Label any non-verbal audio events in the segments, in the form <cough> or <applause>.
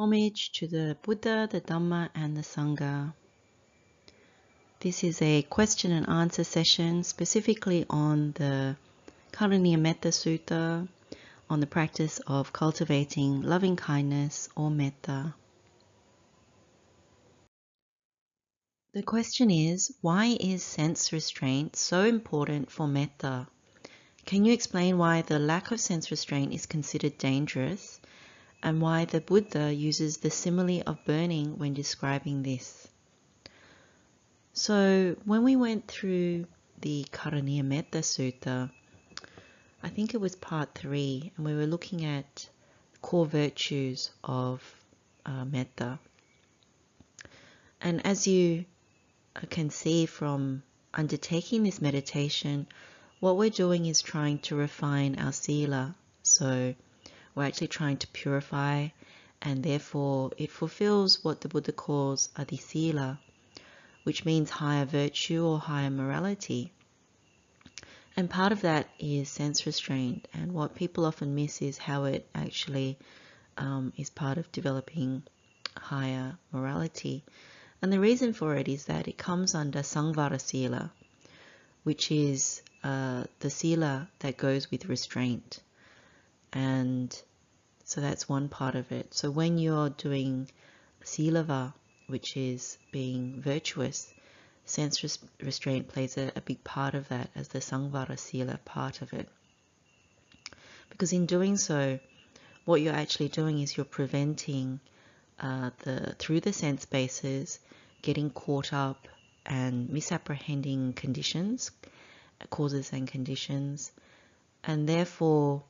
Homage to the Buddha, the Dhamma, and the Sangha. This is a question and answer session specifically on the Karaniya Metta Sutta, on the practice of cultivating loving kindness or metta. The question is why is sense restraint so important for metta? Can you explain why the lack of sense restraint is considered dangerous and why the Buddha uses the simile of burning when describing this. So, when we went through the Karaniya Metta Sutta, I think it was part three, and we were looking at core virtues of uh, metta. And as you uh, can see from undertaking this meditation, what we're doing is trying to refine our sila. So, we're actually trying to purify, and therefore it fulfills what the Buddha calls adhisila, which means higher virtue or higher morality. And part of that is sense restraint, and what people often miss is how it actually um, is part of developing higher morality. And the reason for it is that it comes under Sangvara Sila, which is uh, the Sila that goes with restraint. And so that's one part of it. So when you're doing silava, which is being virtuous, sense res restraint plays a, a, big part of that as the Sangvara Sila part of it. Because in doing so, what you're actually doing is you're preventing uh, the through the sense bases getting caught up and misapprehending conditions, causes and conditions, and therefore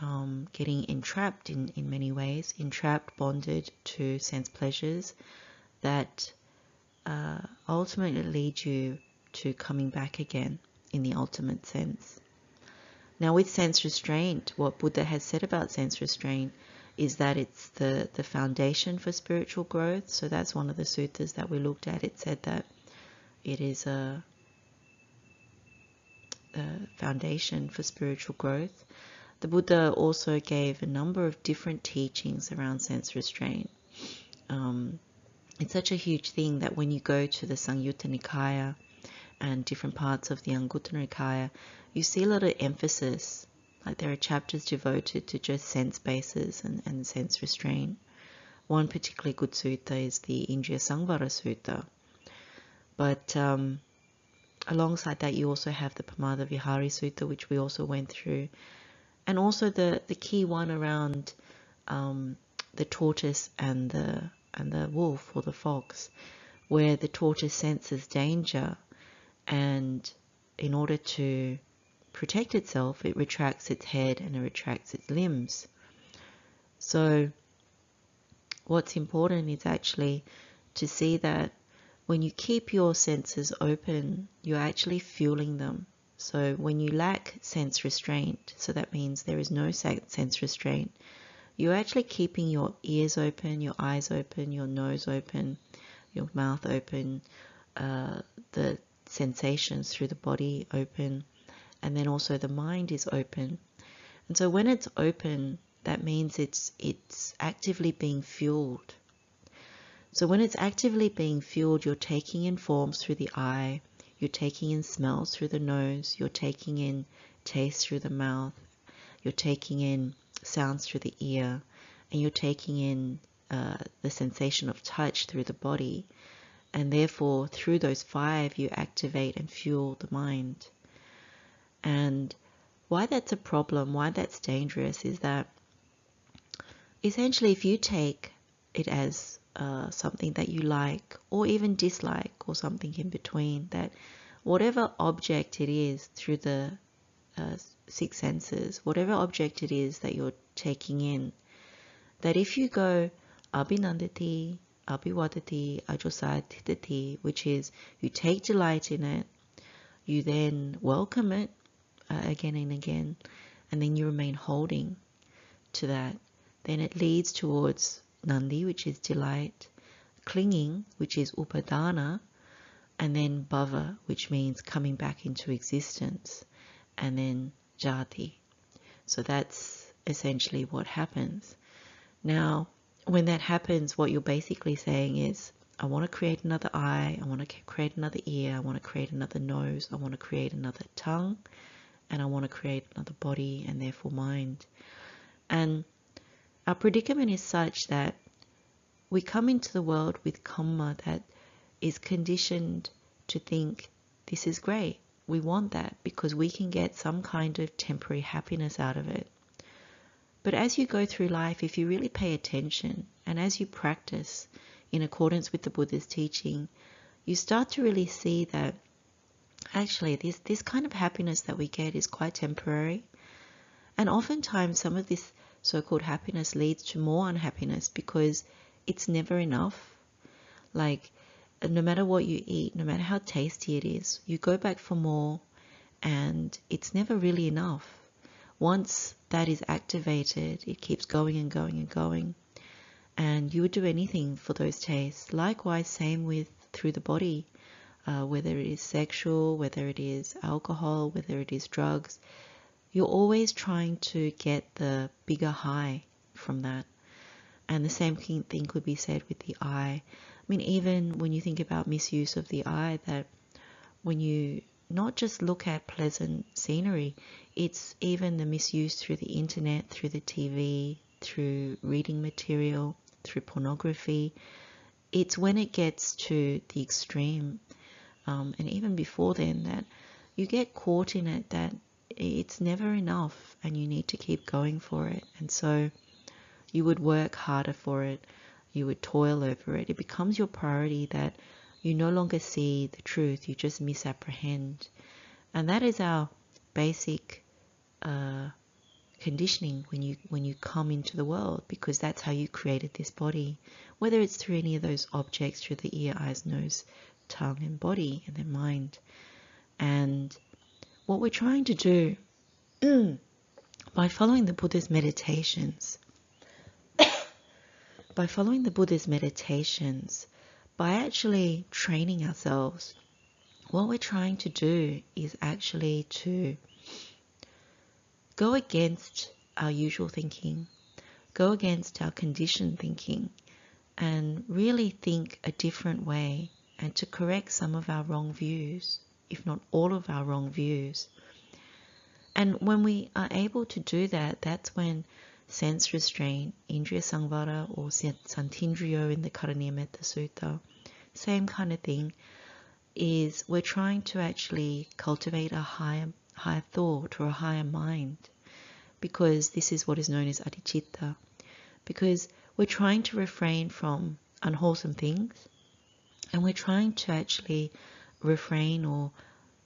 um, getting entrapped in, in many ways, entrapped, bonded to sense pleasures that uh, ultimately lead you to coming back again in the ultimate sense. Now, with sense restraint, what Buddha has said about sense restraint is that it's the, the foundation for spiritual growth. So that's one of the suttas that we looked at. It said that it is a, a foundation for spiritual growth. The Buddha also gave a number of different teachings around sense restraint. Um, it's such a huge thing that when you go to the Samyutta Nikaya and different parts of the Anguttara Nikaya, you see a lot of emphasis. Like there are chapters devoted to just sense bases and, and sense restraint. One particularly good sutta is the Indriya Samvara Sutta. But um, alongside that, you also have the Pamada Vihari Sutta, which we also went through, and also the the key one around um, the tortoise and the and the wolf or the fox, where the tortoise senses danger, and in order to protect itself, it retracts its head and it retracts its limbs. So, what's important is actually to see that when you keep your senses open, you're actually fueling them. So when you lack sense restraint, so that means there is no sense restraint, you're actually keeping your ears open, your eyes open, your nose open, your mouth open, uh, the sensations through the body open, and then also the mind is open. And so when it's open, that means it's it's actively being fueled. So when it's actively being fueled, you're taking in forms through the eye, you're taking in smells through the nose, you're taking in taste through the mouth, you're taking in sounds through the ear, and you're taking in uh, the sensation of touch through the body. And therefore, through those five, you activate and fuel the mind. And why that's a problem, why that's dangerous, is that essentially, if you take it as uh, something that you like or even dislike or something in between that whatever object it is through the uh, six senses whatever object it is that you're taking in that if you go abhinandati abhivadati ajosatithati which is you take delight in it you then welcome it uh, again and again and then you remain holding to that then it leads towards nandi, which is delight, clinging, which is upadana, and then bhava, which means coming back into existence, and then jati. So that's essentially what happens. Now, when that happens, what you're basically saying is, I want to create another eye, I want to create another ear, I want to create another nose, I want to create another tongue, and I want to create another body and therefore mind. And our predicament is such that we come into the world with karma that is conditioned to think this is great. We want that because we can get some kind of temporary happiness out of it. But as you go through life, if you really pay attention and as you practice in accordance with the Buddha's teaching, you start to really see that actually this, this kind of happiness that we get is quite temporary. And oftentimes, some of this so called happiness leads to more unhappiness because it's never enough. Like, no matter what you eat, no matter how tasty it is, you go back for more and it's never really enough. Once that is activated, it keeps going and going and going. And you would do anything for those tastes. Likewise, same with through the body, uh, whether it is sexual, whether it is alcohol, whether it is drugs. You're always trying to get the bigger high from that. And the same thing could be said with the eye. I mean, even when you think about misuse of the eye, that when you not just look at pleasant scenery, it's even the misuse through the internet, through the TV, through reading material, through pornography. It's when it gets to the extreme, um, and even before then, that you get caught in it that it's never enough and you need to keep going for it. And so you would work harder for it, you would toil over it. It becomes your priority that you no longer see the truth, you just misapprehend. And that is our basic uh, conditioning when you when you come into the world because that's how you created this body whether it's through any of those objects through the ear eyes nose tongue and body and then mind and what we're trying to do mm. by following the buddha's meditations <coughs> by following the Buddha's meditations, by actually training ourselves, what we're trying to do is actually to go against our usual thinking, go against our conditioned thinking, and really think a different way and to correct some of our wrong views, if not all of our wrong views. And when we are able to do that, that's when sense restraint, Indriya Samvara or Santindriyo in the Karaniyametta Sutta, same kind of thing, is we're trying to actually cultivate a higher, higher thought or a higher mind because this is what is known as adhicitta. Because we're trying to refrain from unwholesome things and we're trying to actually refrain or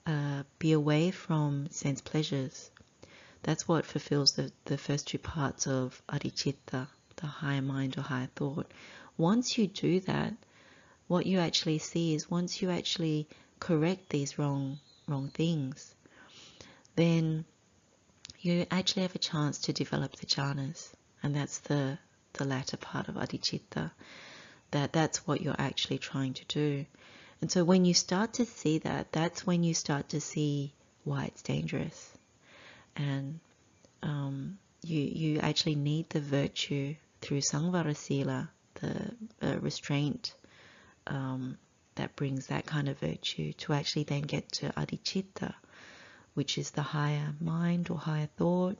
uh, be away from sense pleasures that's what fulfills the, the first two parts of adhicitta, the higher mind or higher thought. Once you do that, what you actually see is once you actually correct these wrong wrong things, then you actually have a chance to develop the jhanas, and that's the the latter part of adhicitta. That that's what you're actually trying to do. And so when you start to see that, that's when you start to see why it's dangerous and um, you you actually need the virtue through Samvara Sila, the uh, restraint um, that brings that kind of virtue to actually then get to adhicitta, which is the higher mind or higher thought,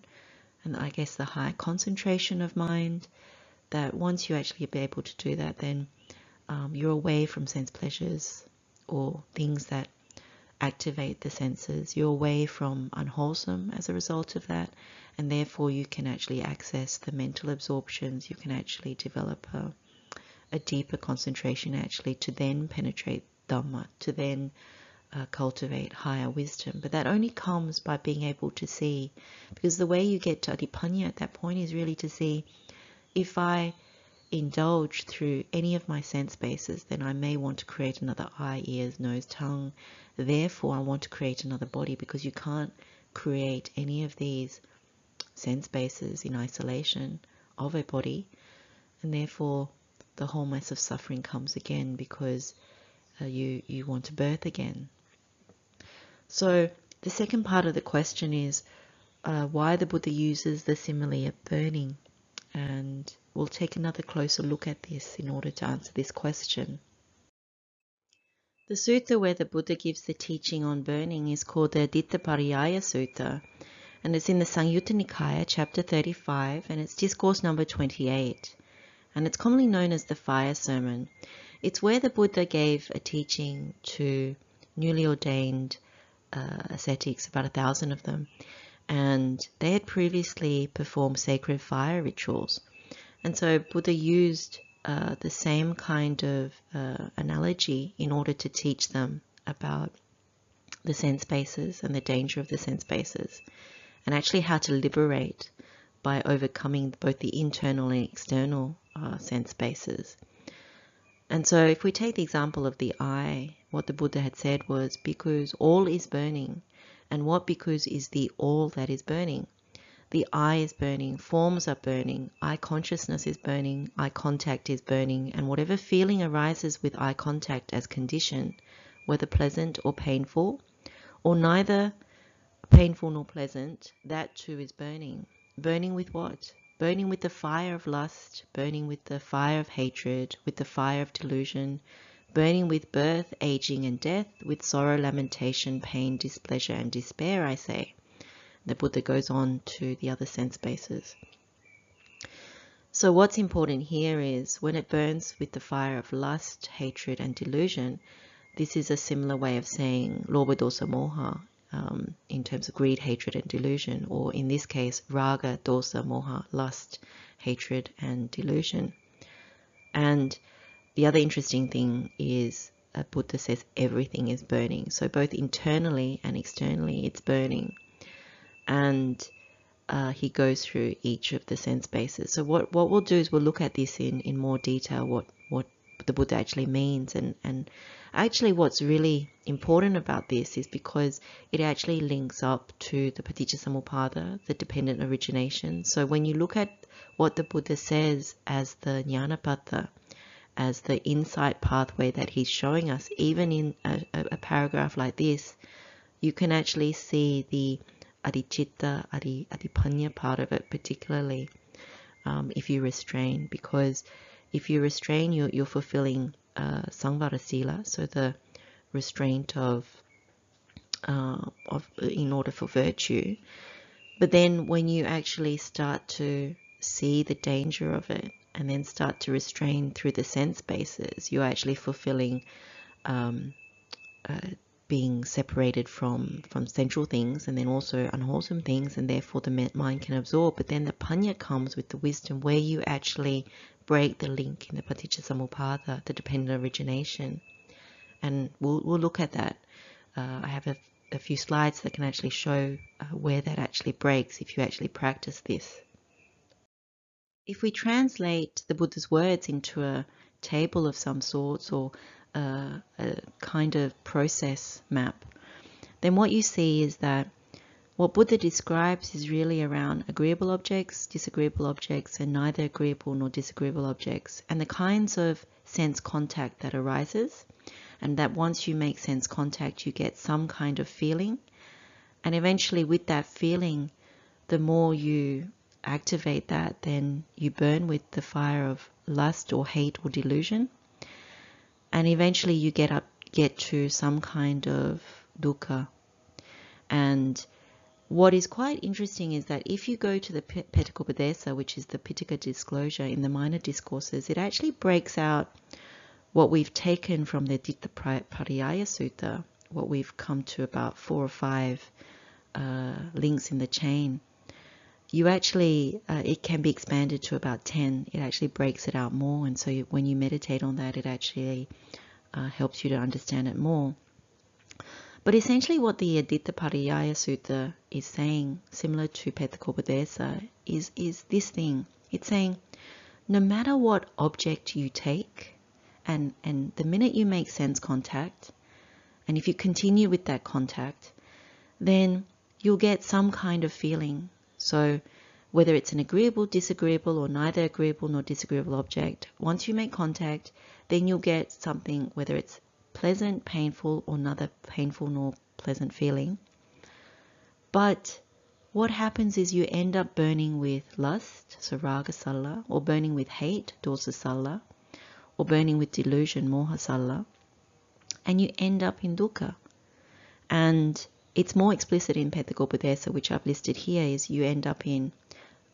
and I guess the higher concentration of mind. That once you actually be able to do that, then um, you're away from sense pleasures or things that activate the senses. You're away from unwholesome as a result of that, and therefore you can actually access the mental absorptions. You can actually develop a, a deeper concentration, actually, to then penetrate Dhamma, to then uh, cultivate higher wisdom. But that only comes by being able to see, because the way you get to Adipanya at that point is really to see if I indulge through any of my sense bases, then I may want to create another eye, ears, nose, tongue. Therefore, I want to create another body because you can't create any of these sense bases in isolation of a body. And therefore, the whole mess of suffering comes again because uh, you, you want to birth again. So, the second part of the question is uh, why the Buddha uses the simile of burning and we'll take another closer look at this in order to answer this question. The sutta where the Buddha gives the teaching on burning is called the Aditta Sutta, and it's in the Samyutta Nikaya, chapter 35, and it's discourse number 28. And it's commonly known as the fire sermon. It's where the Buddha gave a teaching to newly ordained uh, ascetics, about a thousand of them, and they had previously performed sacred fire rituals. And so Buddha used uh, the same kind of uh, analogy in order to teach them about the sense bases and the danger of the sense bases, and actually how to liberate by overcoming both the internal and external uh, sense bases. And so, if we take the example of the eye, what the Buddha had said was because all is burning, and what because is the all that is burning. The eye is burning, forms are burning, eye consciousness is burning, eye contact is burning, and whatever feeling arises with eye contact as condition, whether pleasant or painful, or neither painful nor pleasant, that too is burning. Burning with what? Burning with the fire of lust, burning with the fire of hatred, with the fire of delusion, burning with birth, aging, and death, with sorrow, lamentation, pain, displeasure, and despair, I say the Buddha goes on to the other sense bases. So what's important here is when it burns with the fire of lust, hatred, and delusion, this is a similar way of saying dosa moha um, in terms of greed, hatred, and delusion, or in this case, raga, dosa, moha, lust, hatred, and delusion. And the other interesting thing is uh, Buddha says everything is burning. So both internally and externally, it's burning and uh, he goes through each of the sense bases. So what, what we'll do is we'll look at this in, in more detail, what, what the Buddha actually means. And, and actually what's really important about this is because it actually links up to the Paticca the dependent origination. So when you look at what the Buddha says as the Jnanapatha, as the insight pathway that he's showing us, even in a, a paragraph like this, you can actually see the adhicitta, adi, adipanya part of it, particularly um, if you restrain, because if you restrain, you're, you're fulfilling uh, samvara sila, so the restraint of, uh, of in order for virtue. But then when you actually start to see the danger of it and then start to restrain through the sense bases, you're actually fulfilling um, uh, being separated from from central things and then also unwholesome things and therefore the mind can absorb. But then the punya comes with the wisdom where you actually break the link in the paticca the dependent origination. And we'll, we'll look at that. Uh, i have a, a, few slides that can actually show uh, where that actually breaks if you actually practice this if we translate the buddha's words into a table of some sorts or a, a kind of process map, then what you see is that what Buddha describes is really around agreeable objects, disagreeable objects, and neither agreeable nor disagreeable objects, and the kinds of sense contact that arises, and that once you make sense contact, you get some kind of feeling, and eventually, with that feeling, the more you activate that, then you burn with the fire of lust or hate or delusion and eventually you get up get to some kind of dukkha and what is quite interesting is that if you go to the Petakopadesa, which is the Pitaka disclosure in the minor discourses, it actually breaks out what we've taken from the Aditta Pariyaya Sutta, what we've come to about four or five uh, links in the chain. You actually, uh, it can be expanded to about 10. It actually breaks it out more. And so when you meditate on that, it actually uh, helps you to understand it more. But essentially, what the Aditta Pariyaya Sutta is saying, similar to Petakopadesa, is, is this thing. It's saying, no matter what object you take, and, and the minute you make sense contact, and if you continue with that contact, then you'll get some kind of feeling. So, whether it's an agreeable, disagreeable, or neither agreeable nor disagreeable object, once you make contact, then you'll get something, whether it's pleasant, painful, or neither painful nor pleasant feeling. But what happens is you end up burning with lust, so raga salla, or burning with hate, dosa salla, or burning with delusion, moha salla, and you end up in dukkha. And it's more explicit in Petakopadesa, which I've listed here, is you end up in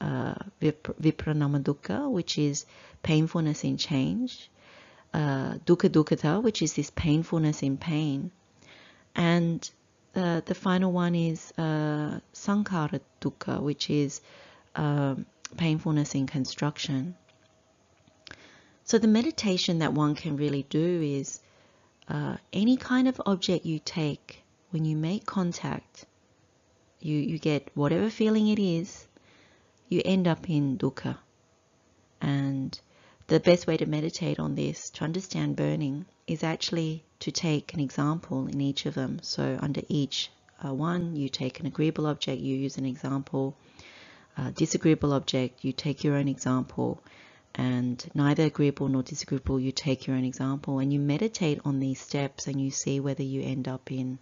uh, viparinama dukkha, which is painfulness in change, uh, dukkha dukkhata, which is this painfulness in pain, and uh, the final one is uh, sankhara dukkha, which is uh, painfulness in construction. So the meditation that one can really do is uh, any kind of object you take, when you make contact, you, you get whatever feeling it is, you end up in dukkha. And the best way to meditate on this, to understand burning, is actually to take an example in each of them. So under each uh, one, you take an agreeable object, you use an example. Uh, disagreeable object, you take your own example. And neither agreeable nor disagreeable, you take your own example. And you meditate on these steps and you see whether you end up in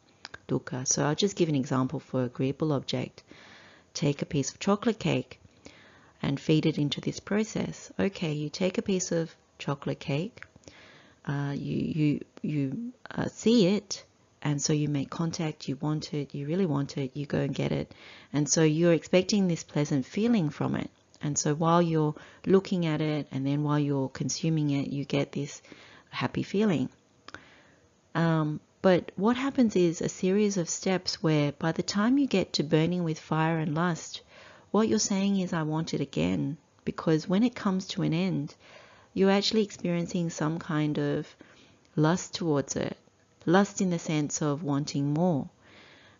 dukkha. So I'll just give an example for agreeable object. Take a piece of chocolate cake and feed it into this process. Okay, you take a piece of chocolate cake, uh, you you you uh, see it, and so you make contact. You want it, you really want it. You go and get it, and so you're expecting this pleasant feeling from it. And so while you're looking at it, and then while you're consuming it, you get this happy feeling. Um, but what happens is a series of steps where by the time you get to burning with fire and lust, what you're saying is, I want it again. Because when it comes to an end, you're actually experiencing some kind of lust towards it. Lust in the sense of wanting more.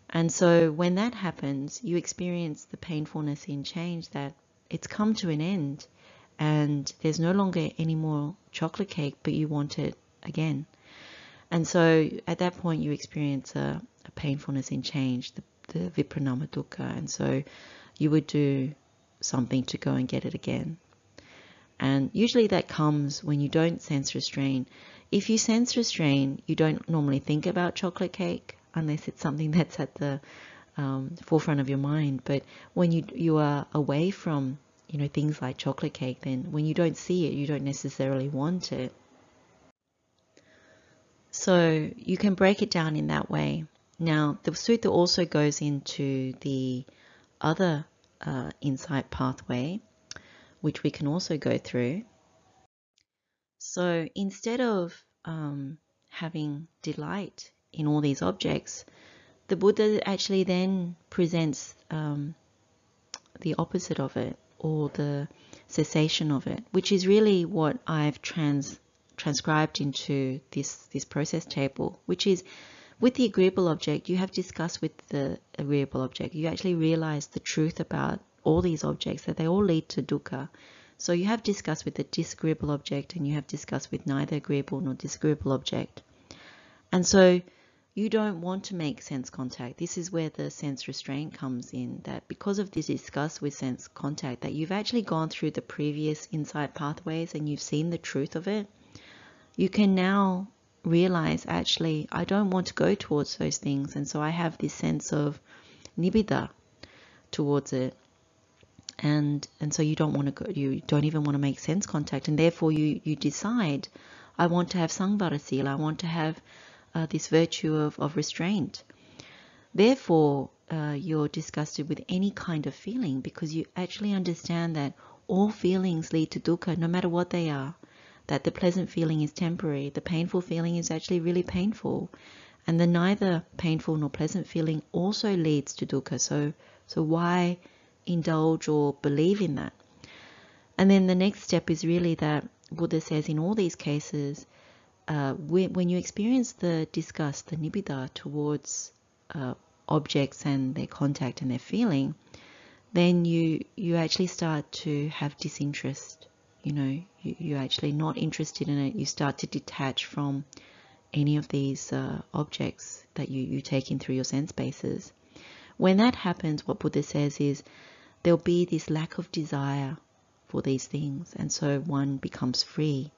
And so when that happens, you experience the painfulness in change that it's come to an end and there's no longer any more chocolate cake, but you want it again. And so at that point, you experience a, a painfulness in change, the, the viparinama dukkha. And so you would do something to go and get it again. And usually that comes when you don't sense restrain. If you sense restrain, you don't normally think about chocolate cake unless it's something <laughs> that's at the um, forefront of your mind. But when you you are away from you know things like chocolate cake, then when you don't see it, you don't necessarily want it. So you can break it down in that way. Now the sutta also goes into the other uh, insight pathway, which we can also go through. So instead of um, having delight in all these objects, the Buddha actually then presents um, the opposite of it, or the cessation of it, which is really what I've trans transcribed into this this process table, which is with the agreeable object, you have discussed with the agreeable object. You actually realize the truth about all these objects, that they all lead to dukkha. So you have discussed with the disagreeable object and you have discussed with neither agreeable nor disagreeable object. And so you don't want to make sense contact. This is where the sense restraint comes in, that because of this discuss with sense contact, that you've actually gone through the previous insight pathways and you've seen the truth of it, you can now realize actually I don't want to go towards those things. And so I have this sense of nibbida towards it. And and so you don't want to go you don't even want to make sense contact. And therefore you you decide I want to have sangbara sila I want to have uh, this virtue of, of restraint. Therefore uh, you're disgusted with any kind of feeling because you actually understand that all feelings lead to dukkha no matter what they are that the pleasant feeling is temporary, the painful feeling is actually really painful, and the neither painful nor pleasant feeling also leads to dukkha. So, so why indulge or believe in that? And then the next step is really that Buddha says in all these cases, uh, when, you experience the disgust, the nibbida towards uh, objects and their contact and their feeling, then you you actually start to have disinterest you know you, you're actually not interested in it you start to detach from any of these uh, objects that you, you take in through your sense bases when that happens what buddha says is there'll be this lack of desire for these things and so one becomes free.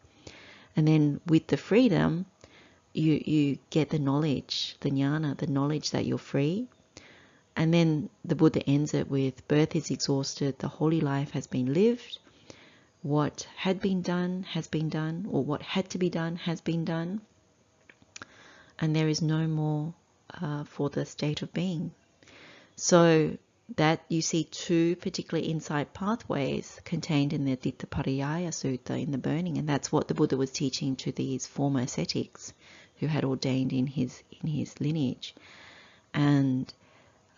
And then with the freedom you you get the knowledge the jnana the knowledge that you're free. And then the Buddha ends it with birth is exhausted, the holy life has been lived, what had been done has been done, or what had to be done has been done, and there is no more uh, for the state of being. So that you see two particular insight pathways contained in the Adittapariyaya Sutta in the burning, and that's what the Buddha was teaching to these former ascetics who had ordained in his in his lineage, and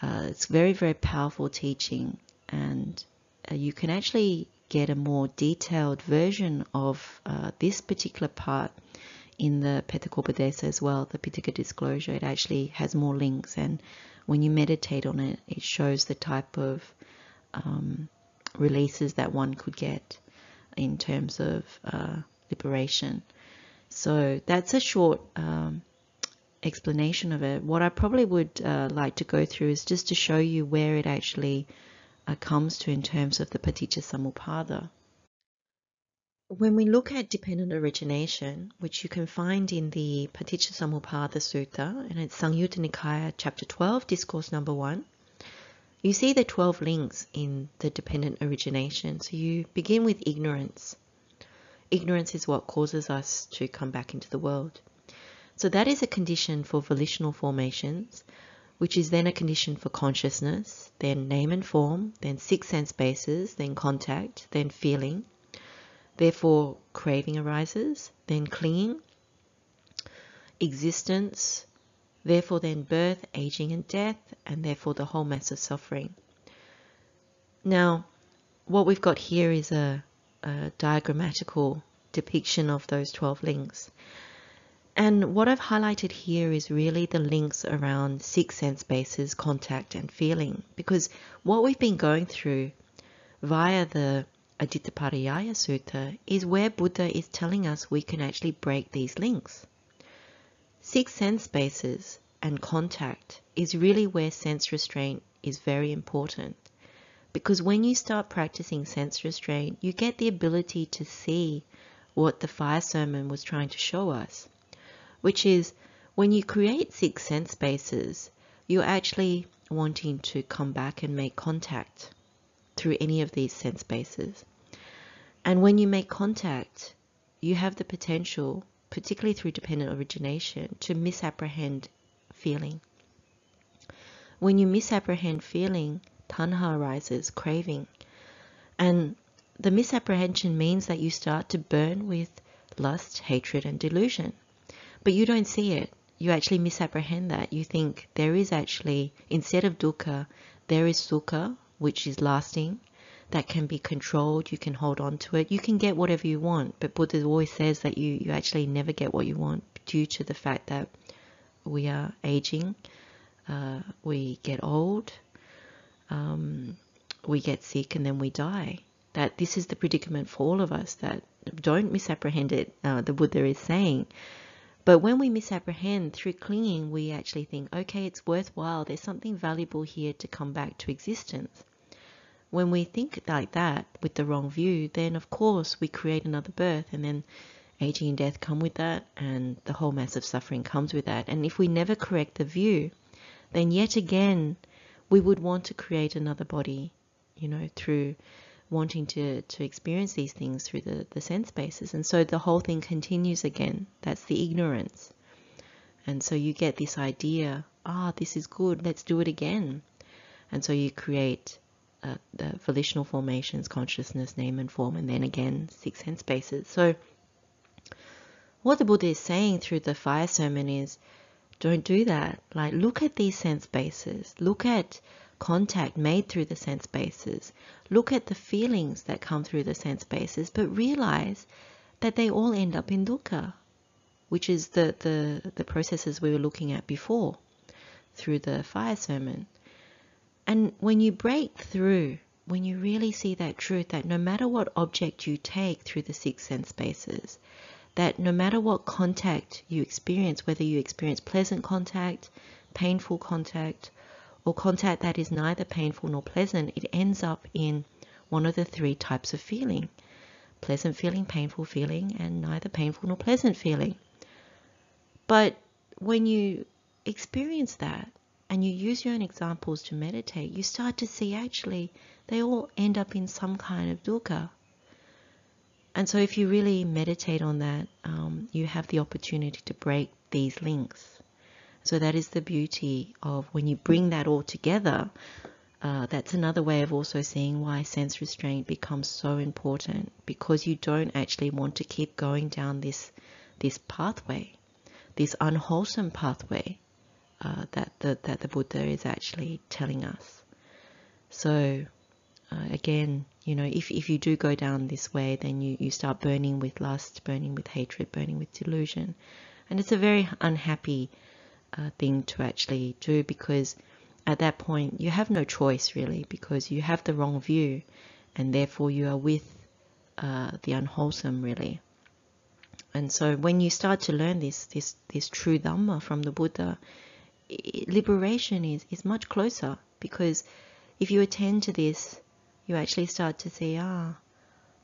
uh, it's very very powerful teaching, and uh, you can actually get a more detailed version of uh, this particular part in the Petakopadesa as well, the Pitaka disclosure. It actually has more links, and when you meditate on it, it shows the type of um, releases that one could get in terms of uh, liberation. So that's a short um, explanation of it. What I probably would uh, like to go through is just to show you where it actually Uh, comes to in terms of the Paticca Samuppada. When we look at dependent origination, which you can find in the Paticca Samuppada Sutta, and it's Samyutta Nikaya, chapter 12, discourse number 1, you see the 12 links in the dependent origination. So you begin with ignorance. Ignorance is what causes us to come back into the world. So that is a condition for volitional formations, which is then a condition for consciousness, then name and form, then six sense bases, then contact, then feeling, Therefore, craving arises, then clinging, existence, therefore, then birth, aging, and death, and therefore the whole mass of suffering. Now, what we've got here is a, a diagrammatical depiction of those 12 links. And what I've highlighted here is really the links around six sense bases, contact, and feeling, because what we've been going through via the Adittapariyaya Sutta is where Buddha is telling us we can actually break these links. Six sense bases and contact is really where sense restraint is very important. Because when you start practicing sense restraint, you get the ability to see what the fire sermon was trying to show us, which is when you create six sense bases, you're actually wanting to come back and make contact through any of these sense bases. And when you make contact, you have the potential, particularly through dependent origination, to misapprehend feeling. When you misapprehend feeling, tanha arises, craving. And the misapprehension means that you start to burn with lust, hatred, and delusion. But you don't see it. You actually misapprehend that. You think there is actually, instead of dukkha, there is sukha, which is lasting, that can be controlled. You can hold on to it. You can get whatever you want, but Buddha always says that you, you actually never get what you want due to the fact that we are aging, uh, we get old, um, we get sick, and then we die. That this is the predicament for all of us. That don't misapprehend it. Uh, the Buddha is saying. But when we misapprehend through clinging, we actually think, okay, it's worthwhile. There's something valuable here to come back to existence. When we think like that with the wrong view, then of course we create another birth, and then aging and death come with that, and the whole mass of suffering comes with that. And if we never correct the view, then yet again we would want to create another body, you know, through wanting to, to experience these things through the, the sense bases. And so the whole thing continues again. That's the ignorance. And so you get this idea, ah, this is good, let's do it again. And so you create uh, the volitional formations, consciousness, name and form, and then again, six sense bases. So what the Buddha is saying through the fire sermon is, don't do that. Like, look at these sense bases. Look at contact made through the sense bases. Look at the feelings that come through the sense bases, but realize that they all end up in dukkha, which is the, the, the processes we were looking at before through the fire sermon. And when you break through, when you really see that truth, that no matter what object you take through the six sense bases, that no matter what contact you experience, whether you experience pleasant contact, painful contact, or contact that is neither painful nor pleasant, it ends up in one of the three types of feeling pleasant feeling, painful feeling, and neither painful nor pleasant feeling. But when you experience that, and you use your own examples to meditate, you start to see actually they all end up in some kind of dukkha. And so, if you really meditate on that, um, you have the opportunity to break these links. So, that is the beauty of when you bring that all together. Uh, that's another way of also seeing why sense restraint becomes so important because you don't actually want to keep going down this this pathway, this unwholesome pathway uh, that the that the Buddha is actually telling us. So uh, again, you know, if, if you do go down this way, then you, you start burning with lust, burning with hatred, burning with delusion. And it's a very unhappy uh, thing to actually do because at that point you have no choice really because you have the wrong view and therefore you are with uh, the unwholesome really. And so when you start to learn this, this, this true Dhamma from the Buddha, liberation is, is much closer because if you attend to this you actually start to see, ah,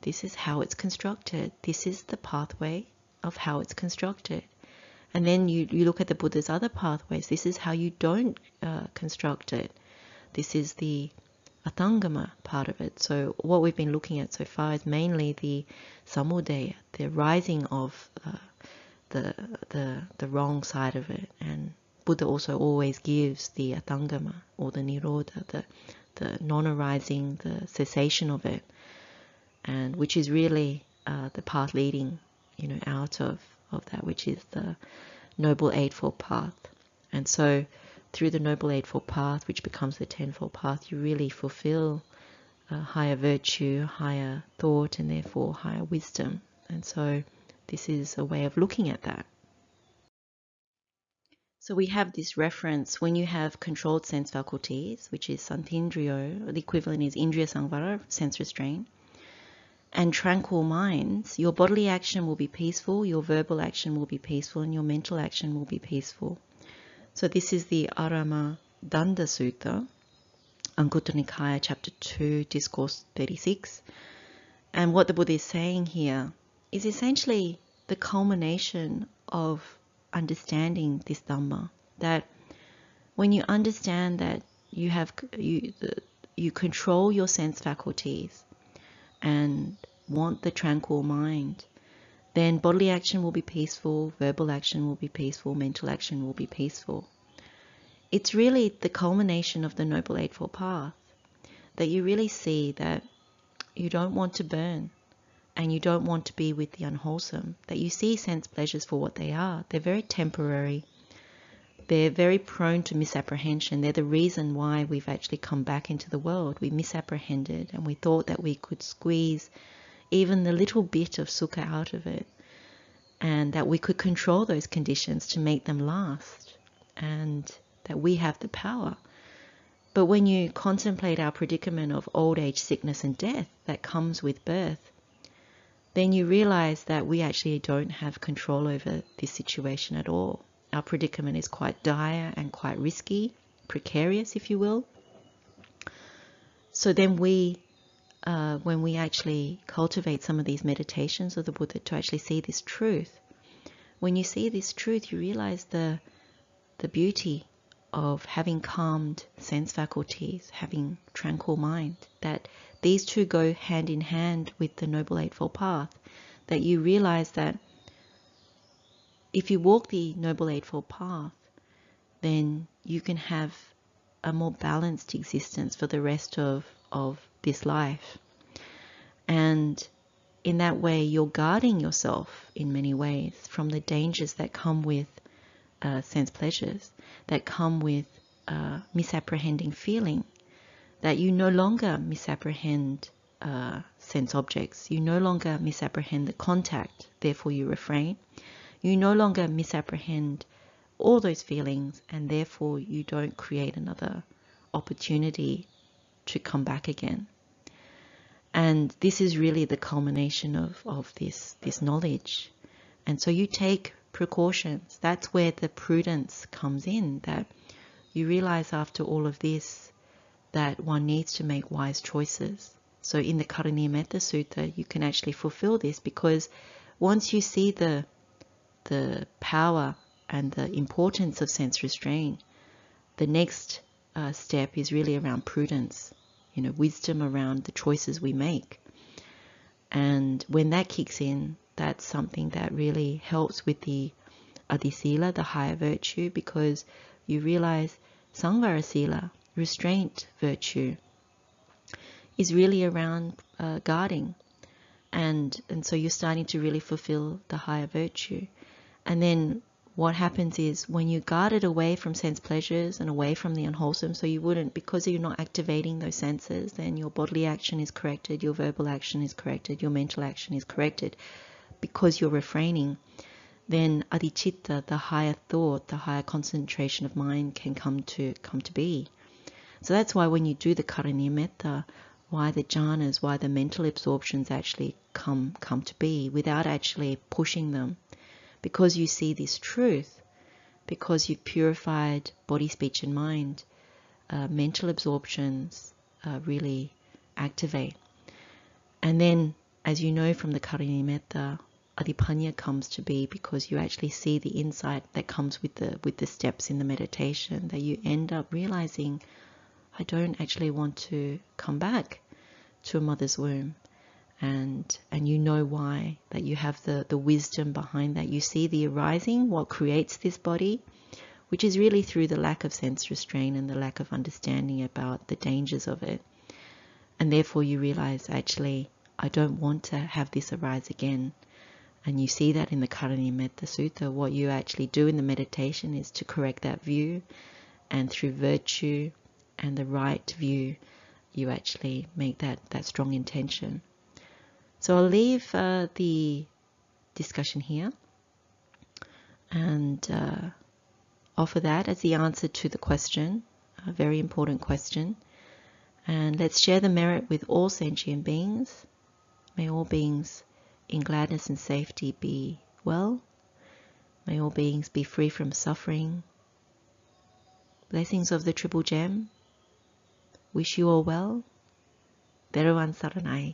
this is how it's constructed. This is the pathway of how it's constructed. And then you, you look at the Buddha's other pathways. This is how you don't uh, construct it. This is the Atthangama part of it. So what we've been looking at so far is mainly the samudaya, the rising of uh, the the the wrong side of it. And Buddha also always gives the Atthangama or the Nirodha, the the non-arising, the cessation of it, and which is really uh, the path leading, you know, out of of that, which is the noble eightfold path. And so, through the noble eightfold path, which becomes the tenfold path, you really fulfill higher virtue, higher thought, and therefore higher wisdom. And so, this is a way of looking at that. So we have this reference when you have controlled sense faculties, which is santindriyo, the equivalent is indriya samvara, sense restraint, and tranquil minds, your bodily action will be peaceful, your verbal action will be peaceful, and your mental action will be peaceful. So this is the Arama Danda Sutta, Anguttara Nikaya, chapter 2, discourse 36. And what the Buddha is saying here is essentially the culmination of understanding this Dhamma. That when you understand that you have you you control your sense faculties and want the tranquil mind, then bodily action will be peaceful, verbal action will be peaceful, mental action will be peaceful. It's really the culmination of the Noble Eightfold Path that you really see that you don't want to burn, and you don't want to be with the unwholesome, that you see sense pleasures for what they are. They're very temporary. They're very prone to misapprehension. They're the reason why we've actually come back into the world. We misapprehended and we thought that we could squeeze even the little bit of sukha out of it and that we could control those conditions to make them last and that we have the power. But when you contemplate our predicament of old age, sickness, and death that comes with birth, then you realize that we actually don't have control over this situation at all. Our predicament is quite dire and quite risky, precarious, if you will. So then we, uh, when we actually cultivate some of these meditations of the Buddha to actually see this truth, when you see this truth, you realize the the beauty of having calmed sense faculties, having tranquil mind, that these two go hand in hand with the Noble Eightfold Path. That you realize that if you walk the Noble Eightfold Path, then you can have a more balanced existence for the rest of, of this life. And in that way, you're guarding yourself in many ways from the dangers that come with uh, sense pleasures, that come with uh, misapprehending feeling, that you no longer misapprehend uh, sense objects. You no longer misapprehend the contact, therefore you refrain. You no longer misapprehend all those feelings, and therefore you don't create another opportunity to come back again. And this is really the culmination of, of this, this knowledge. And so you take precautions. That's where the prudence comes in, that you realize after all of this that one needs to make wise choices. So in the Karaniyametta Sutta, you can actually fulfill this because once you see the the power and the importance of sense restraint, the next uh, step is really around prudence, you know, wisdom around the choices we make. And when that kicks in, that's something that really helps with the adisila, the higher virtue, because you realize samvara sila, restraint virtue, is really around uh, guarding. And, and so you're starting to really fulfill the higher virtue. And then what happens is when you guard it away from sense pleasures and away from the unwholesome, so you wouldn't, because you're not activating those senses, then your bodily action is corrected, your verbal action is corrected, your mental action is corrected, because you're refraining, then adhicitta, the higher thought, the higher concentration of mind can come to come to be. So that's why when you do the karaniya metta, why the jhanas, why the mental absorptions actually come come to be without actually pushing them because you see this truth, because you've purified body, speech, and mind, uh, mental absorptions uh, really activate. And then, as you know from the Karaniya Metta, Adhipanna comes to be because you actually see the insight that comes with the with the steps in the meditation that you end up realizing I don't actually want to come back to a mother's womb and and you know why that you have the the wisdom behind that. You see the arising what creates this body which is really through the lack of sense restraint and the lack of understanding about the dangers of it. And therefore you realize actually I don't want to have this arise again. And you see that in the Karaniya Metta Sutta. What you actually do in the meditation is to correct that view and through virtue and the right view you actually make that that strong intention so I'll leave uh, the discussion here and uh, offer that as the answer to the question, a very important question. And let's share the merit with all sentient beings. May all beings in gladness and safety be well. May all beings be free from suffering. Blessings of the Triple Gem. Wish you all well. Theruwan Saranai.